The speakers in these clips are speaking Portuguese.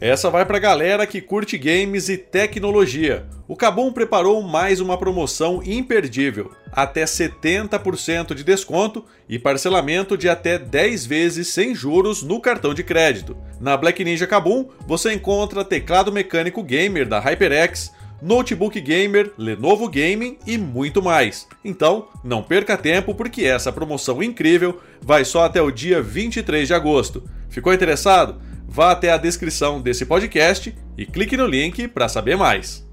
Essa vai pra galera que curte games e tecnologia. O Kabum preparou mais uma promoção imperdível, até 70% de desconto e parcelamento de até 10 vezes sem juros no cartão de crédito. Na Black Ninja Kabum, você encontra teclado mecânico gamer da HyperX, notebook gamer, Lenovo Gaming e muito mais. Então, não perca tempo porque essa promoção incrível vai só até o dia 23 de agosto. Ficou interessado? Vá até a descrição desse podcast e clique no link para saber mais.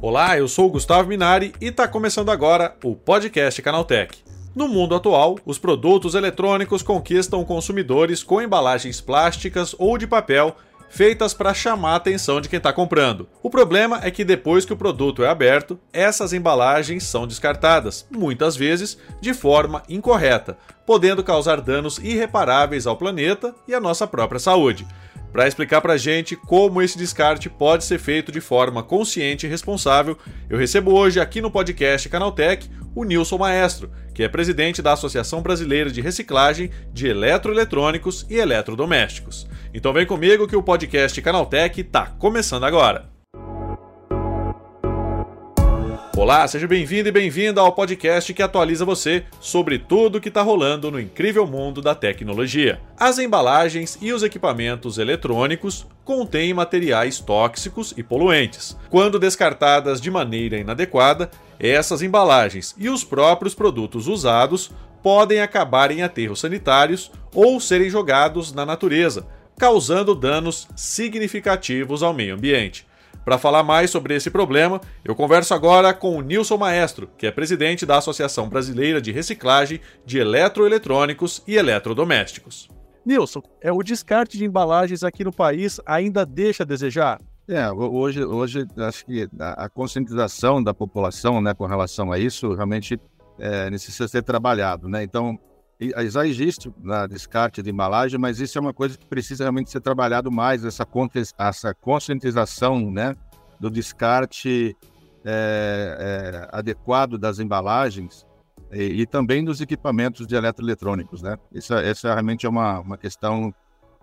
Olá, eu sou o Gustavo Minari e está começando agora o podcast Canaltech. No mundo atual, os produtos eletrônicos conquistam consumidores com embalagens plásticas ou de papel feitas para chamar a atenção de quem está comprando. O problema é que depois que o produto é aberto, essas embalagens são descartadas, muitas vezes de forma incorreta, podendo causar danos irreparáveis ao planeta e à nossa própria saúde. Para explicar para a gente como esse descarte pode ser feito de forma consciente e responsável, eu recebo hoje aqui no podcast Canaltech o Nilson Maestro, que é presidente da Associação Brasileira de Reciclagem de Eletroeletrônicos e Eletrodomésticos. Então vem comigo que o podcast Canaltech está começando agora. Olá, seja bem-vindo e bem-vinda ao podcast que atualiza você sobre tudo o que está rolando no incrível mundo da tecnologia. As embalagens e os equipamentos eletrônicos contêm materiais tóxicos e poluentes. Quando descartadas de maneira inadequada, essas embalagens e os próprios produtos usados podem acabar em aterros sanitários ou serem jogados na natureza, causando danos significativos ao meio ambiente. Para falar mais sobre esse problema, eu converso agora com o Nilson Maestro, que é presidente da Associação Brasileira de Reciclagem de Eletroeletrônicos e Eletrodomésticos. Nilson, é o descarte de embalagens aqui no país ainda deixa a desejar? É, hoje, hoje acho que a, conscientização da população né, com relação a isso realmente é, necessita ser trabalhado. Né? Então, já existe na descarte de embalagem, mas isso é uma coisa que precisa realmente ser trabalhado mais, essa, essa conscientização né, do descarte é, é, adequado das embalagens e, e, também dos equipamentos de eletroeletrônicos. Né? Isso, essa realmente é uma, uma questão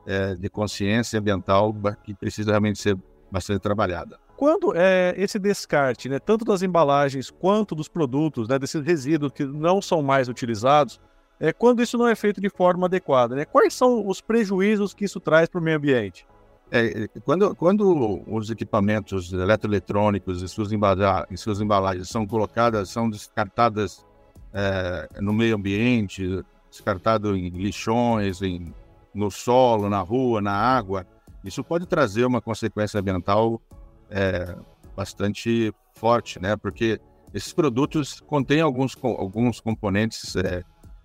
é, de consciência ambiental que precisa realmente ser bastante trabalhada. Quando é, esse descarte, né, tanto das embalagens quanto dos produtos, né, desses resíduos que não são mais utilizados, é, quando isso não é feito de forma adequada. Né? Quais são os prejuízos que isso traz para o meio ambiente? É, quando, quando os equipamentos eletroeletrônicos e suas, e suas embalagens são colocadas, são descartadas é, no meio ambiente, descartado em lixões, em, no solo, na rua, na água, isso pode trazer uma consequência ambiental é, bastante forte, né? Porque esses produtos contêm alguns, alguns componentes é,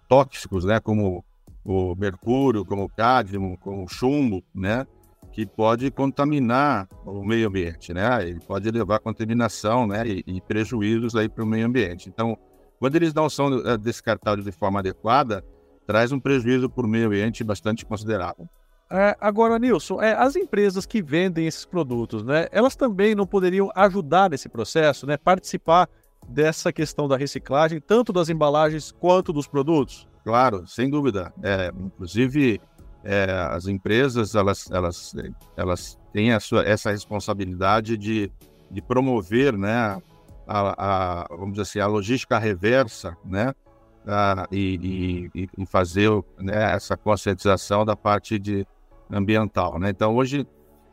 tóxicos, né, como o mercúrio, como o cádmio, como o chumbo, né, que pode contaminar o meio ambiente, né? Ele pode levar contaminação, né, e, e prejuízos aí para o meio ambiente. Então, quando eles não são eh, descartados de forma adequada, traz um prejuízo para o meio ambiente bastante considerável. É, agora, Nilson, é, as empresas que vendem esses produtos, né, elas também não poderiam ajudar nesse processo, né, participar dessa questão da reciclagem, tanto das embalagens quanto dos produtos? Claro, sem dúvida. É, inclusive, é, as empresas elas, elas, elas têm a sua, essa responsabilidade de, de promover né, a, a, vamos dizer assim, a logística reversa né, a, e, e, e, fazer né, essa conscientização da parte de ambiental. Né? Então, hoje,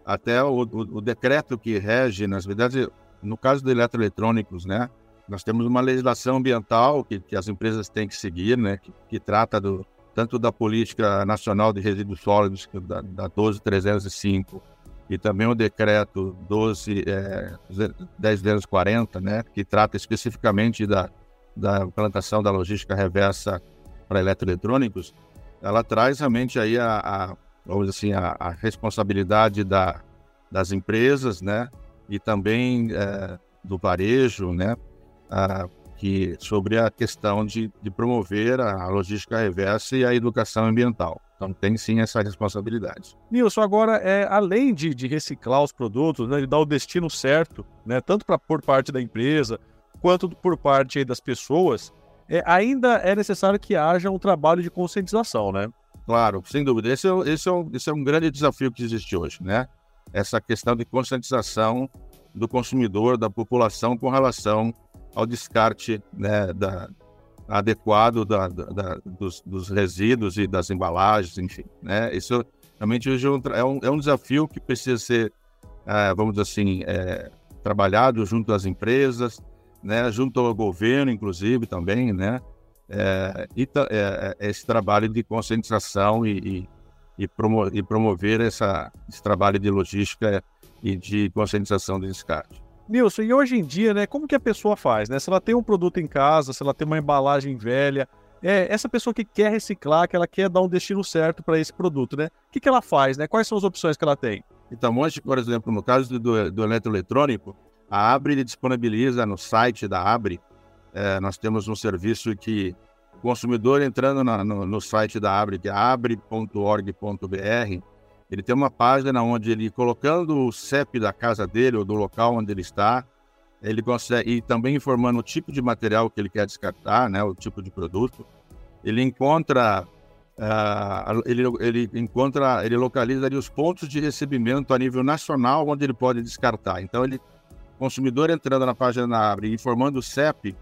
até o, o, o decreto que rege, nas verdade, no caso de eletroeletrônicos, né, nós temos uma legislação ambiental que, que as empresas têm que seguir, né, que, que, trata do, tanto da Política Nacional de Resíduos Sólidos, da, da 12305, e também o decreto 12, é, 1040, né, que trata especificamente da, da implantação da logística reversa para eletroeletrônicos, ela traz realmente aí a, a vamos assim, a, a responsabilidade da, das empresas, né, e também é, do varejo, né, que, sobre a questão de, de promover a logística reversa e a educação ambiental. Então tem sim essa responsabilidade. Nilson, agora, é, além de, de reciclar os produtos, né, de dar o destino certo, né, tanto pra, por parte da empresa quanto por parte aí, das pessoas, é, ainda é necessário que haja um trabalho de conscientização, né? Claro, sem dúvida. Esse é, esse, é um, esse é um grande desafio que existe hoje, né? Essa questão de conscientização do consumidor, da população com relação ao descarte né, da, adequado da, da, dos, dos, resíduos e das embalagens, enfim. Né? Isso realmente hoje é um, é um desafio que precisa ser, é, vamos dizer assim, é, trabalhado junto às empresas, né, junto ao governo, inclusive, também, né? É, e é, é, esse trabalho de conscientização e, e, e, promo e promover essa, esse trabalho de logística e de conscientização de descarte. Nilson, e hoje em dia, né, como que a pessoa faz, né? Se ela tem um produto em casa, se ela tem uma embalagem velha, é, essa pessoa que quer reciclar, que ela quer dar um destino certo para esse produto, né? O que, que ela faz, né? Quais são as opções que ela tem? Então, hoje, por exemplo, no caso do, do eletroeletrônico, a Abre disponibiliza no site da Abre, é, nós temos um serviço que o consumidor entrando na, no, no, site da Abre, que é abre.org.br, ele tem uma página onde ele, colocando o CEP da casa dele ou do local onde ele está, ele consegue, e também informando o tipo de material que ele quer descartar, né, o tipo de produto, ele encontra, uh, ele, ele encontra, ele localiza ali os pontos de recebimento a nível nacional onde ele pode descartar. Então, ele, consumidor entrando na página da Abre e informando o CEP,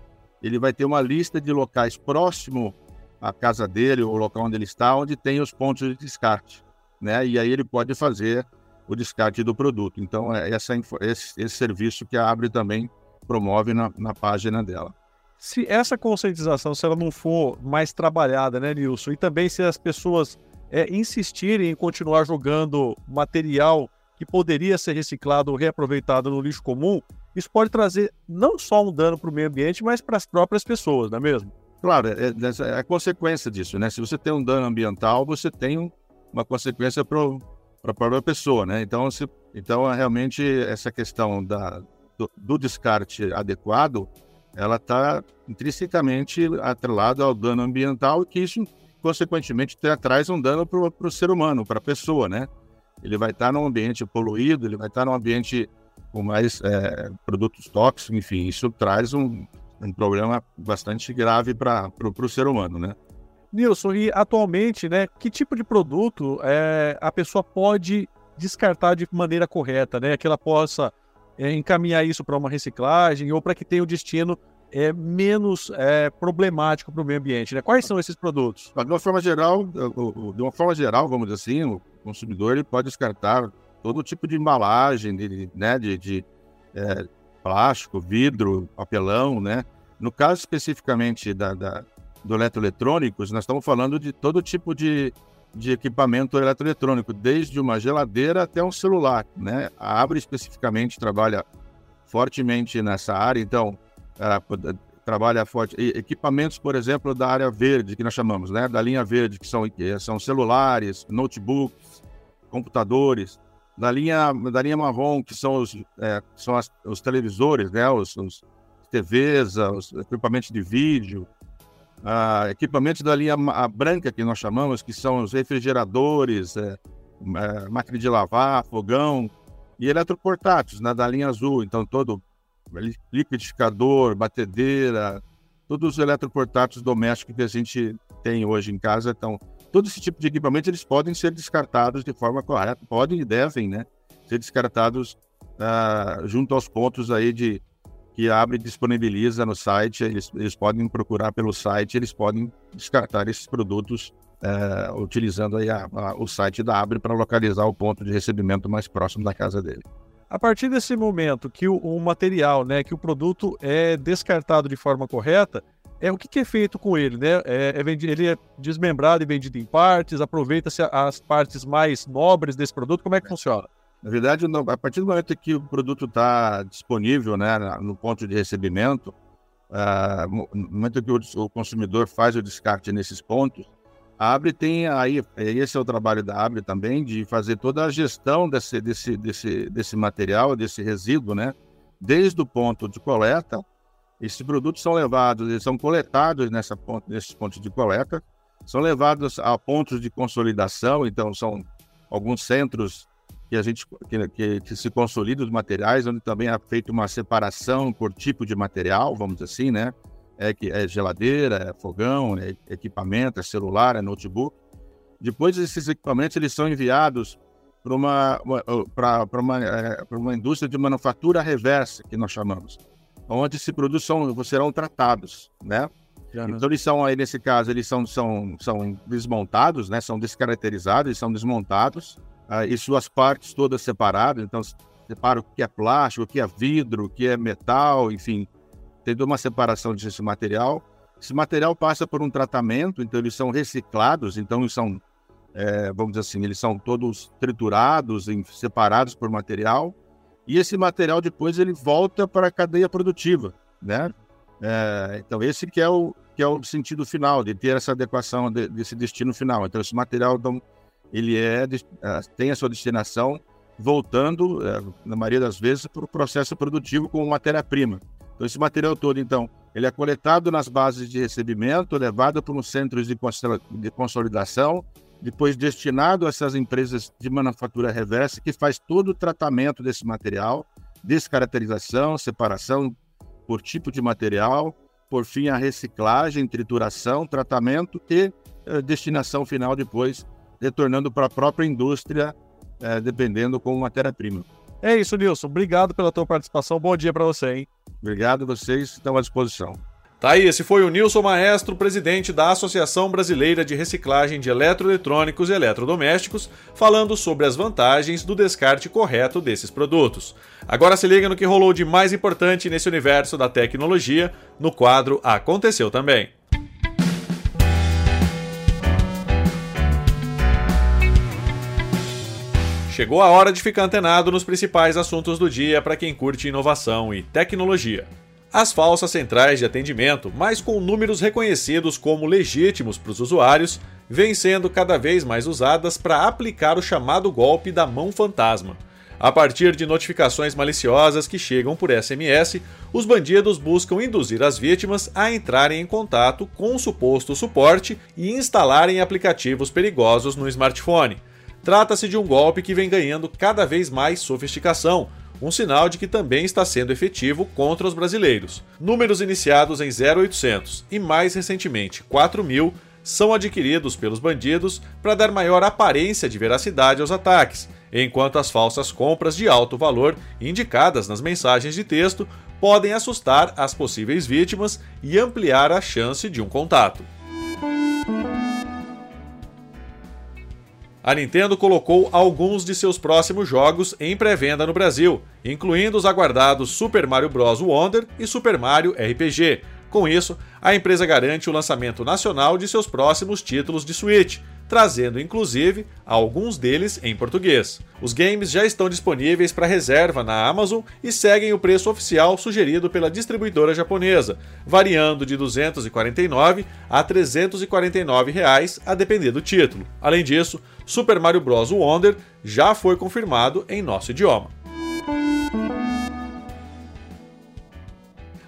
ele vai ter uma lista de locais próximo à casa dele, ou local onde ele está, onde tem os pontos de descarte né? E aí ele pode fazer o descarte do produto. Então, é essa, esse, esse serviço que a Abre também promove na, na página dela. Se essa conscientização, se ela não for mais trabalhada, né, Nilson? E também se as pessoas é, insistirem em continuar jogando material que poderia ser reciclado ou reaproveitado no lixo comum, isso pode trazer não só um dano para o meio ambiente, mas para as próprias pessoas, não é mesmo? Claro, é, é, é, a consequência disso, né? Se você tem um dano ambiental, você tem um, uma consequência para a própria pessoa, né? Então, se, então realmente essa questão da, do, do descarte adequado, ela está intrinsecamente atrelada ao dano ambiental e que isso, consequentemente, traz um dano para o ser humano, para a pessoa, né? Ele vai estar tá num ambiente poluído, ele vai estar tá num ambiente com mais é, produtos tóxicos, enfim, isso traz um, um problema bastante grave para o ser humano, né? Nilson, e atualmente, né, que tipo de produto é, a pessoa pode descartar de maneira correta, né? Que ela possa é, encaminhar isso para uma reciclagem ou para que tenha um destino é, menos é, problemático para o meio ambiente, né? Quais são esses produtos? De uma forma geral, de uma forma geral, vamos dizer assim, o consumidor ele pode descartar todo tipo de embalagem, de, né, de, de é, plástico, vidro, papelão, né? No caso especificamente da, da, do eletroeletrônicos, nós estamos falando de todo tipo de, de equipamento eletroeletrônico, desde uma geladeira até um celular. Né? A Abre especificamente trabalha fortemente nessa área, então uh, trabalha forte. equipamentos, por exemplo, da área verde, que nós chamamos, né? da linha verde, que são, são celulares, notebooks, computadores. Da linha, da linha marrom, que são os, é, são as, os televisores, né? os, os TVs, os equipamentos de vídeo, ah, equipamentos da linha branca, que nós chamamos, que são os refrigeradores, é, é, máquina de lavar, fogão, e eletroportáteis, né, da linha azul. Então, todo liquidificador, batedeira, todos os eletroportáteis domésticos que a gente tem hoje em casa. Então, todo esse tipo de equipamento, eles podem ser descartados de forma correta, podem e devem, né, ser descartados ah, junto aos pontos aí de que abre e disponibiliza no site. Eles, eles podem procurar pelo site, eles podem descartar esses produtos é, utilizando aí a, a, o site da Abre para localizar o ponto de recebimento mais próximo da casa dele. A partir desse momento que o, o material, né, que o produto é descartado de forma correta, é o que, que é feito com ele, né? É, é vendido, ele é desmembrado e vendido em partes, aproveita-se as partes mais nobres desse produto, como é que funciona? Na verdade, a partir do momento que o produto está disponível né, no ponto de recebimento, uh, no momento que o, consumidor faz o descarte nesses pontos, a Abre tem aí, esse é o trabalho da Abre também, de fazer toda a gestão desse, desse, desse, desse material, desse resíduo, né? Desde o ponto de coleta, esses produtos são levados, eles são coletados nessa ponto, nesses pontos de coleta, são levados a pontos de consolidação, então são alguns centros que a gente que, que, que, se consolida os materiais, onde também é feita uma separação por tipo de material, vamos dizer assim, né? é, é geladeira, é fogão, é equipamento, é celular, é notebook. Depois esses equipamentos eles são enviados para uma, para uma, é, uma indústria de manufatura reversa, que nós chamamos, onde se produz são, serão tratados, né? Então eles são aí nesse caso eles são, são, são desmontados, né? São descaracterizados, eles são desmontados uh, e suas partes todas separadas. Então separa o que é plástico, o que é vidro, o que é metal, enfim, tem uma separação desse material. Esse material passa por um tratamento, então eles são reciclados, então eles são, é, vamos dizer assim, eles são todos triturados, separados por material, e esse material depois ele volta para a cadeia produtiva, né? É, então esse que é o que é o sentido final de ter essa adequação de, desse destino final. Então esse material então, ele é tem a sua destinação voltando, é, na maioria das vezes, para o processo produtivo como matéria-prima. Então, esse material todo, então, ele é coletado nas bases de recebimento, levado para os centros de consolidação, depois destinado a essas empresas de manufatura reversa, que faz todo o tratamento desse material, descaracterização, separação por tipo de material, por fim a reciclagem, trituração, tratamento e eh, destinação final depois, retornando para a própria indústria, eh, dependendo como matéria-prima. É isso, Nilson. Obrigado pela tua participação. Bom dia para você, hein? Obrigado, vocês estão à disposição. Tá aí, esse foi o Nilson Maestro, presidente da Associação Brasileira de Reciclagem de Eletroeletrônicos e Eletrodomésticos, falando sobre as vantagens do descarte correto desses produtos. Agora se liga no que rolou de mais importante nesse universo da tecnologia, no quadro Aconteceu Também. Chegou a hora de ficar antenado nos principais assuntos do dia para quem curte inovação e tecnologia. As falsas centrais de atendimento, mas com números reconhecidos como legítimos para os usuários, vêm sendo cada vez mais usadas para aplicar o chamado golpe da mão fantasma. A partir de notificações maliciosas que chegam por SMS, os bandidos buscam induzir as vítimas a entrarem em contato com o suposto suporte e instalarem aplicativos perigosos no smartphone. Trata-se de um golpe que vem ganhando cada vez mais sofisticação, um sinal de que também está sendo efetivo contra os brasileiros. Números iniciados em 0800 e mais recentemente 4000 são adquiridos pelos bandidos para dar maior aparência de veracidade aos ataques, enquanto as falsas compras de alto valor indicadas nas mensagens de texto podem assustar as possíveis vítimas e ampliar a chance de um contato. A Nintendo colocou alguns de seus próximos jogos em pré-venda no Brasil, incluindo os aguardados Super Mario Bros. Wonder e Super Mario RPG. Com isso, a empresa garante o lançamento nacional de seus próximos títulos de Switch, trazendo inclusive alguns deles em português. Os games já estão disponíveis para reserva na Amazon e seguem o preço oficial sugerido pela distribuidora japonesa, variando de R$ 249 a 349 reais, a depender do título. Além disso, Super Mario Bros. Wonder já foi confirmado em nosso idioma.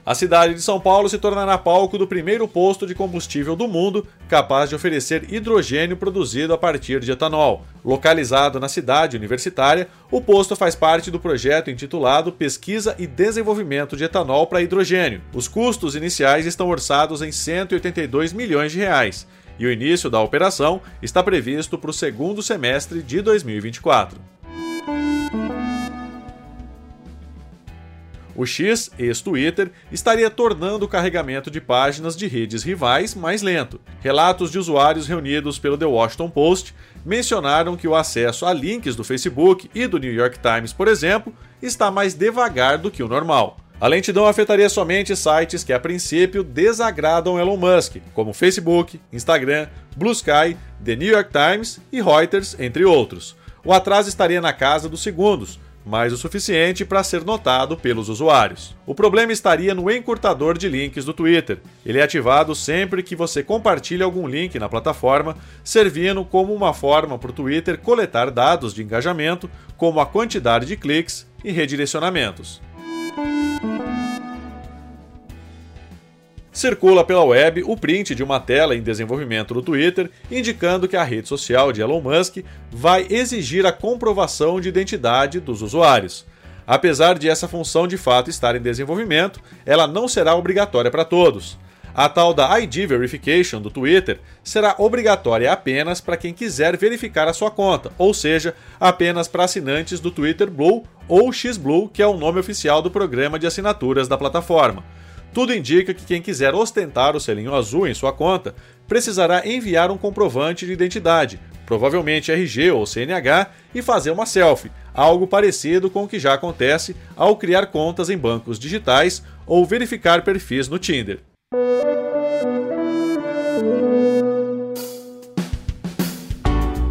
A cidade de São Paulo se tornará palco do primeiro posto de combustível do mundo capaz de oferecer hidrogênio produzido a partir de etanol. Localizado na cidade universitária, o posto faz parte do projeto intitulado Pesquisa e Desenvolvimento de Etanol para Hidrogênio. Os custos iniciais estão orçados em 182 milhões de reais e o início da operação está previsto para o segundo semestre de 2024. O X, ex-Twitter, estaria tornando o carregamento de páginas de redes rivais mais lento. Relatos de usuários reunidos pelo The Washington Post mencionaram que o acesso a links do Facebook e do New York Times, por exemplo, está mais devagar do que o normal. A lentidão afetaria somente sites que a princípio desagradam Elon Musk, como Facebook, Instagram, Blue Sky, The New York Times e Reuters, entre outros. O atraso estaria na casa dos segundos, mas o suficiente para ser notado pelos usuários. O problema estaria no encurtador de links do Twitter. Ele é ativado sempre que você compartilha algum link na plataforma, servindo como uma forma para o Twitter coletar dados de engajamento, como a quantidade de cliques e redirecionamentos. Circula pela web o print de uma tela em desenvolvimento do Twitter indicando que a rede social de Elon Musk vai exigir a comprovação de identidade dos usuários. Apesar de essa função de fato estar em desenvolvimento, ela não será obrigatória para todos. A tal da ID Verification do Twitter será obrigatória apenas para quem quiser verificar a sua conta, ou seja, apenas para assinantes do Twitter Blue ou XBlue, que é o nome oficial do programa de assinaturas da plataforma. Tudo indica que quem quiser ostentar o selinho azul em sua conta precisará enviar um comprovante de identidade, provavelmente RG ou CNH, e fazer uma selfie, algo parecido com o que já acontece ao criar contas em bancos digitais ou verificar perfis no Tinder.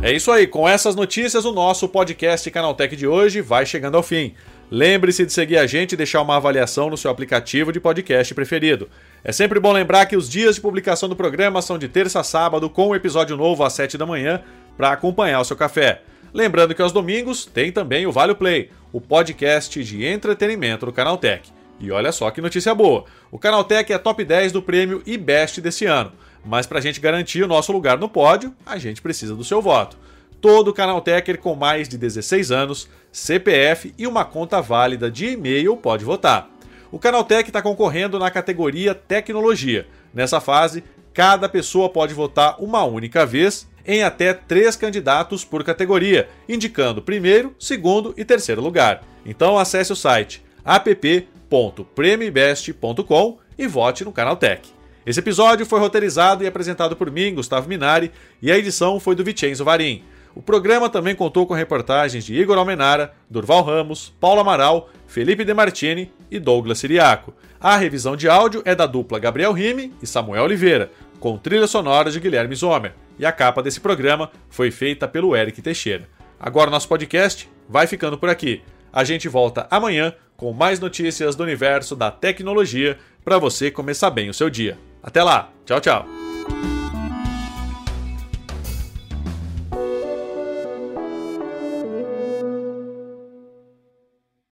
É isso aí, com essas notícias, o nosso podcast Canaltech de hoje vai chegando ao fim. Lembre-se de seguir a gente e deixar uma avaliação no seu aplicativo de podcast preferido. É sempre bom lembrar que os dias de publicação do programa são de terça a sábado, com um episódio novo às 7 da manhã, para acompanhar o seu café. Lembrando que aos domingos tem também o Vale Play, o podcast de entretenimento do Canaltech. E olha só que notícia boa: o Canaltech é top 10 do prêmio IBEST desse ano. Mas para a gente garantir o nosso lugar no pódio, a gente precisa do seu voto. Todo Canaltecher com mais de 16 anos, CPF e uma conta válida de e-mail pode votar. O Canaltech está concorrendo na categoria Tecnologia. Nessa fase, cada pessoa pode votar uma única vez em até três candidatos por categoria, indicando primeiro, segundo e terceiro lugar. Então acesse o site app.premibest.com e vote no Canaltech. Esse episódio foi roteirizado e apresentado por mim, Gustavo Minari, e a edição foi do Vicenzo Varim. O programa também contou com reportagens de Igor Almenara, Durval Ramos, Paulo Amaral, Felipe Demartini e Douglas Siriaco. A revisão de áudio é da dupla Gabriel Rime e Samuel Oliveira, com trilha sonora de Guilherme Zomer. E a capa desse programa foi feita pelo Eric Teixeira. Agora nosso podcast vai ficando por aqui. A gente volta amanhã com mais notícias do universo da tecnologia para você começar bem o seu dia. Até lá, tchau, tchau.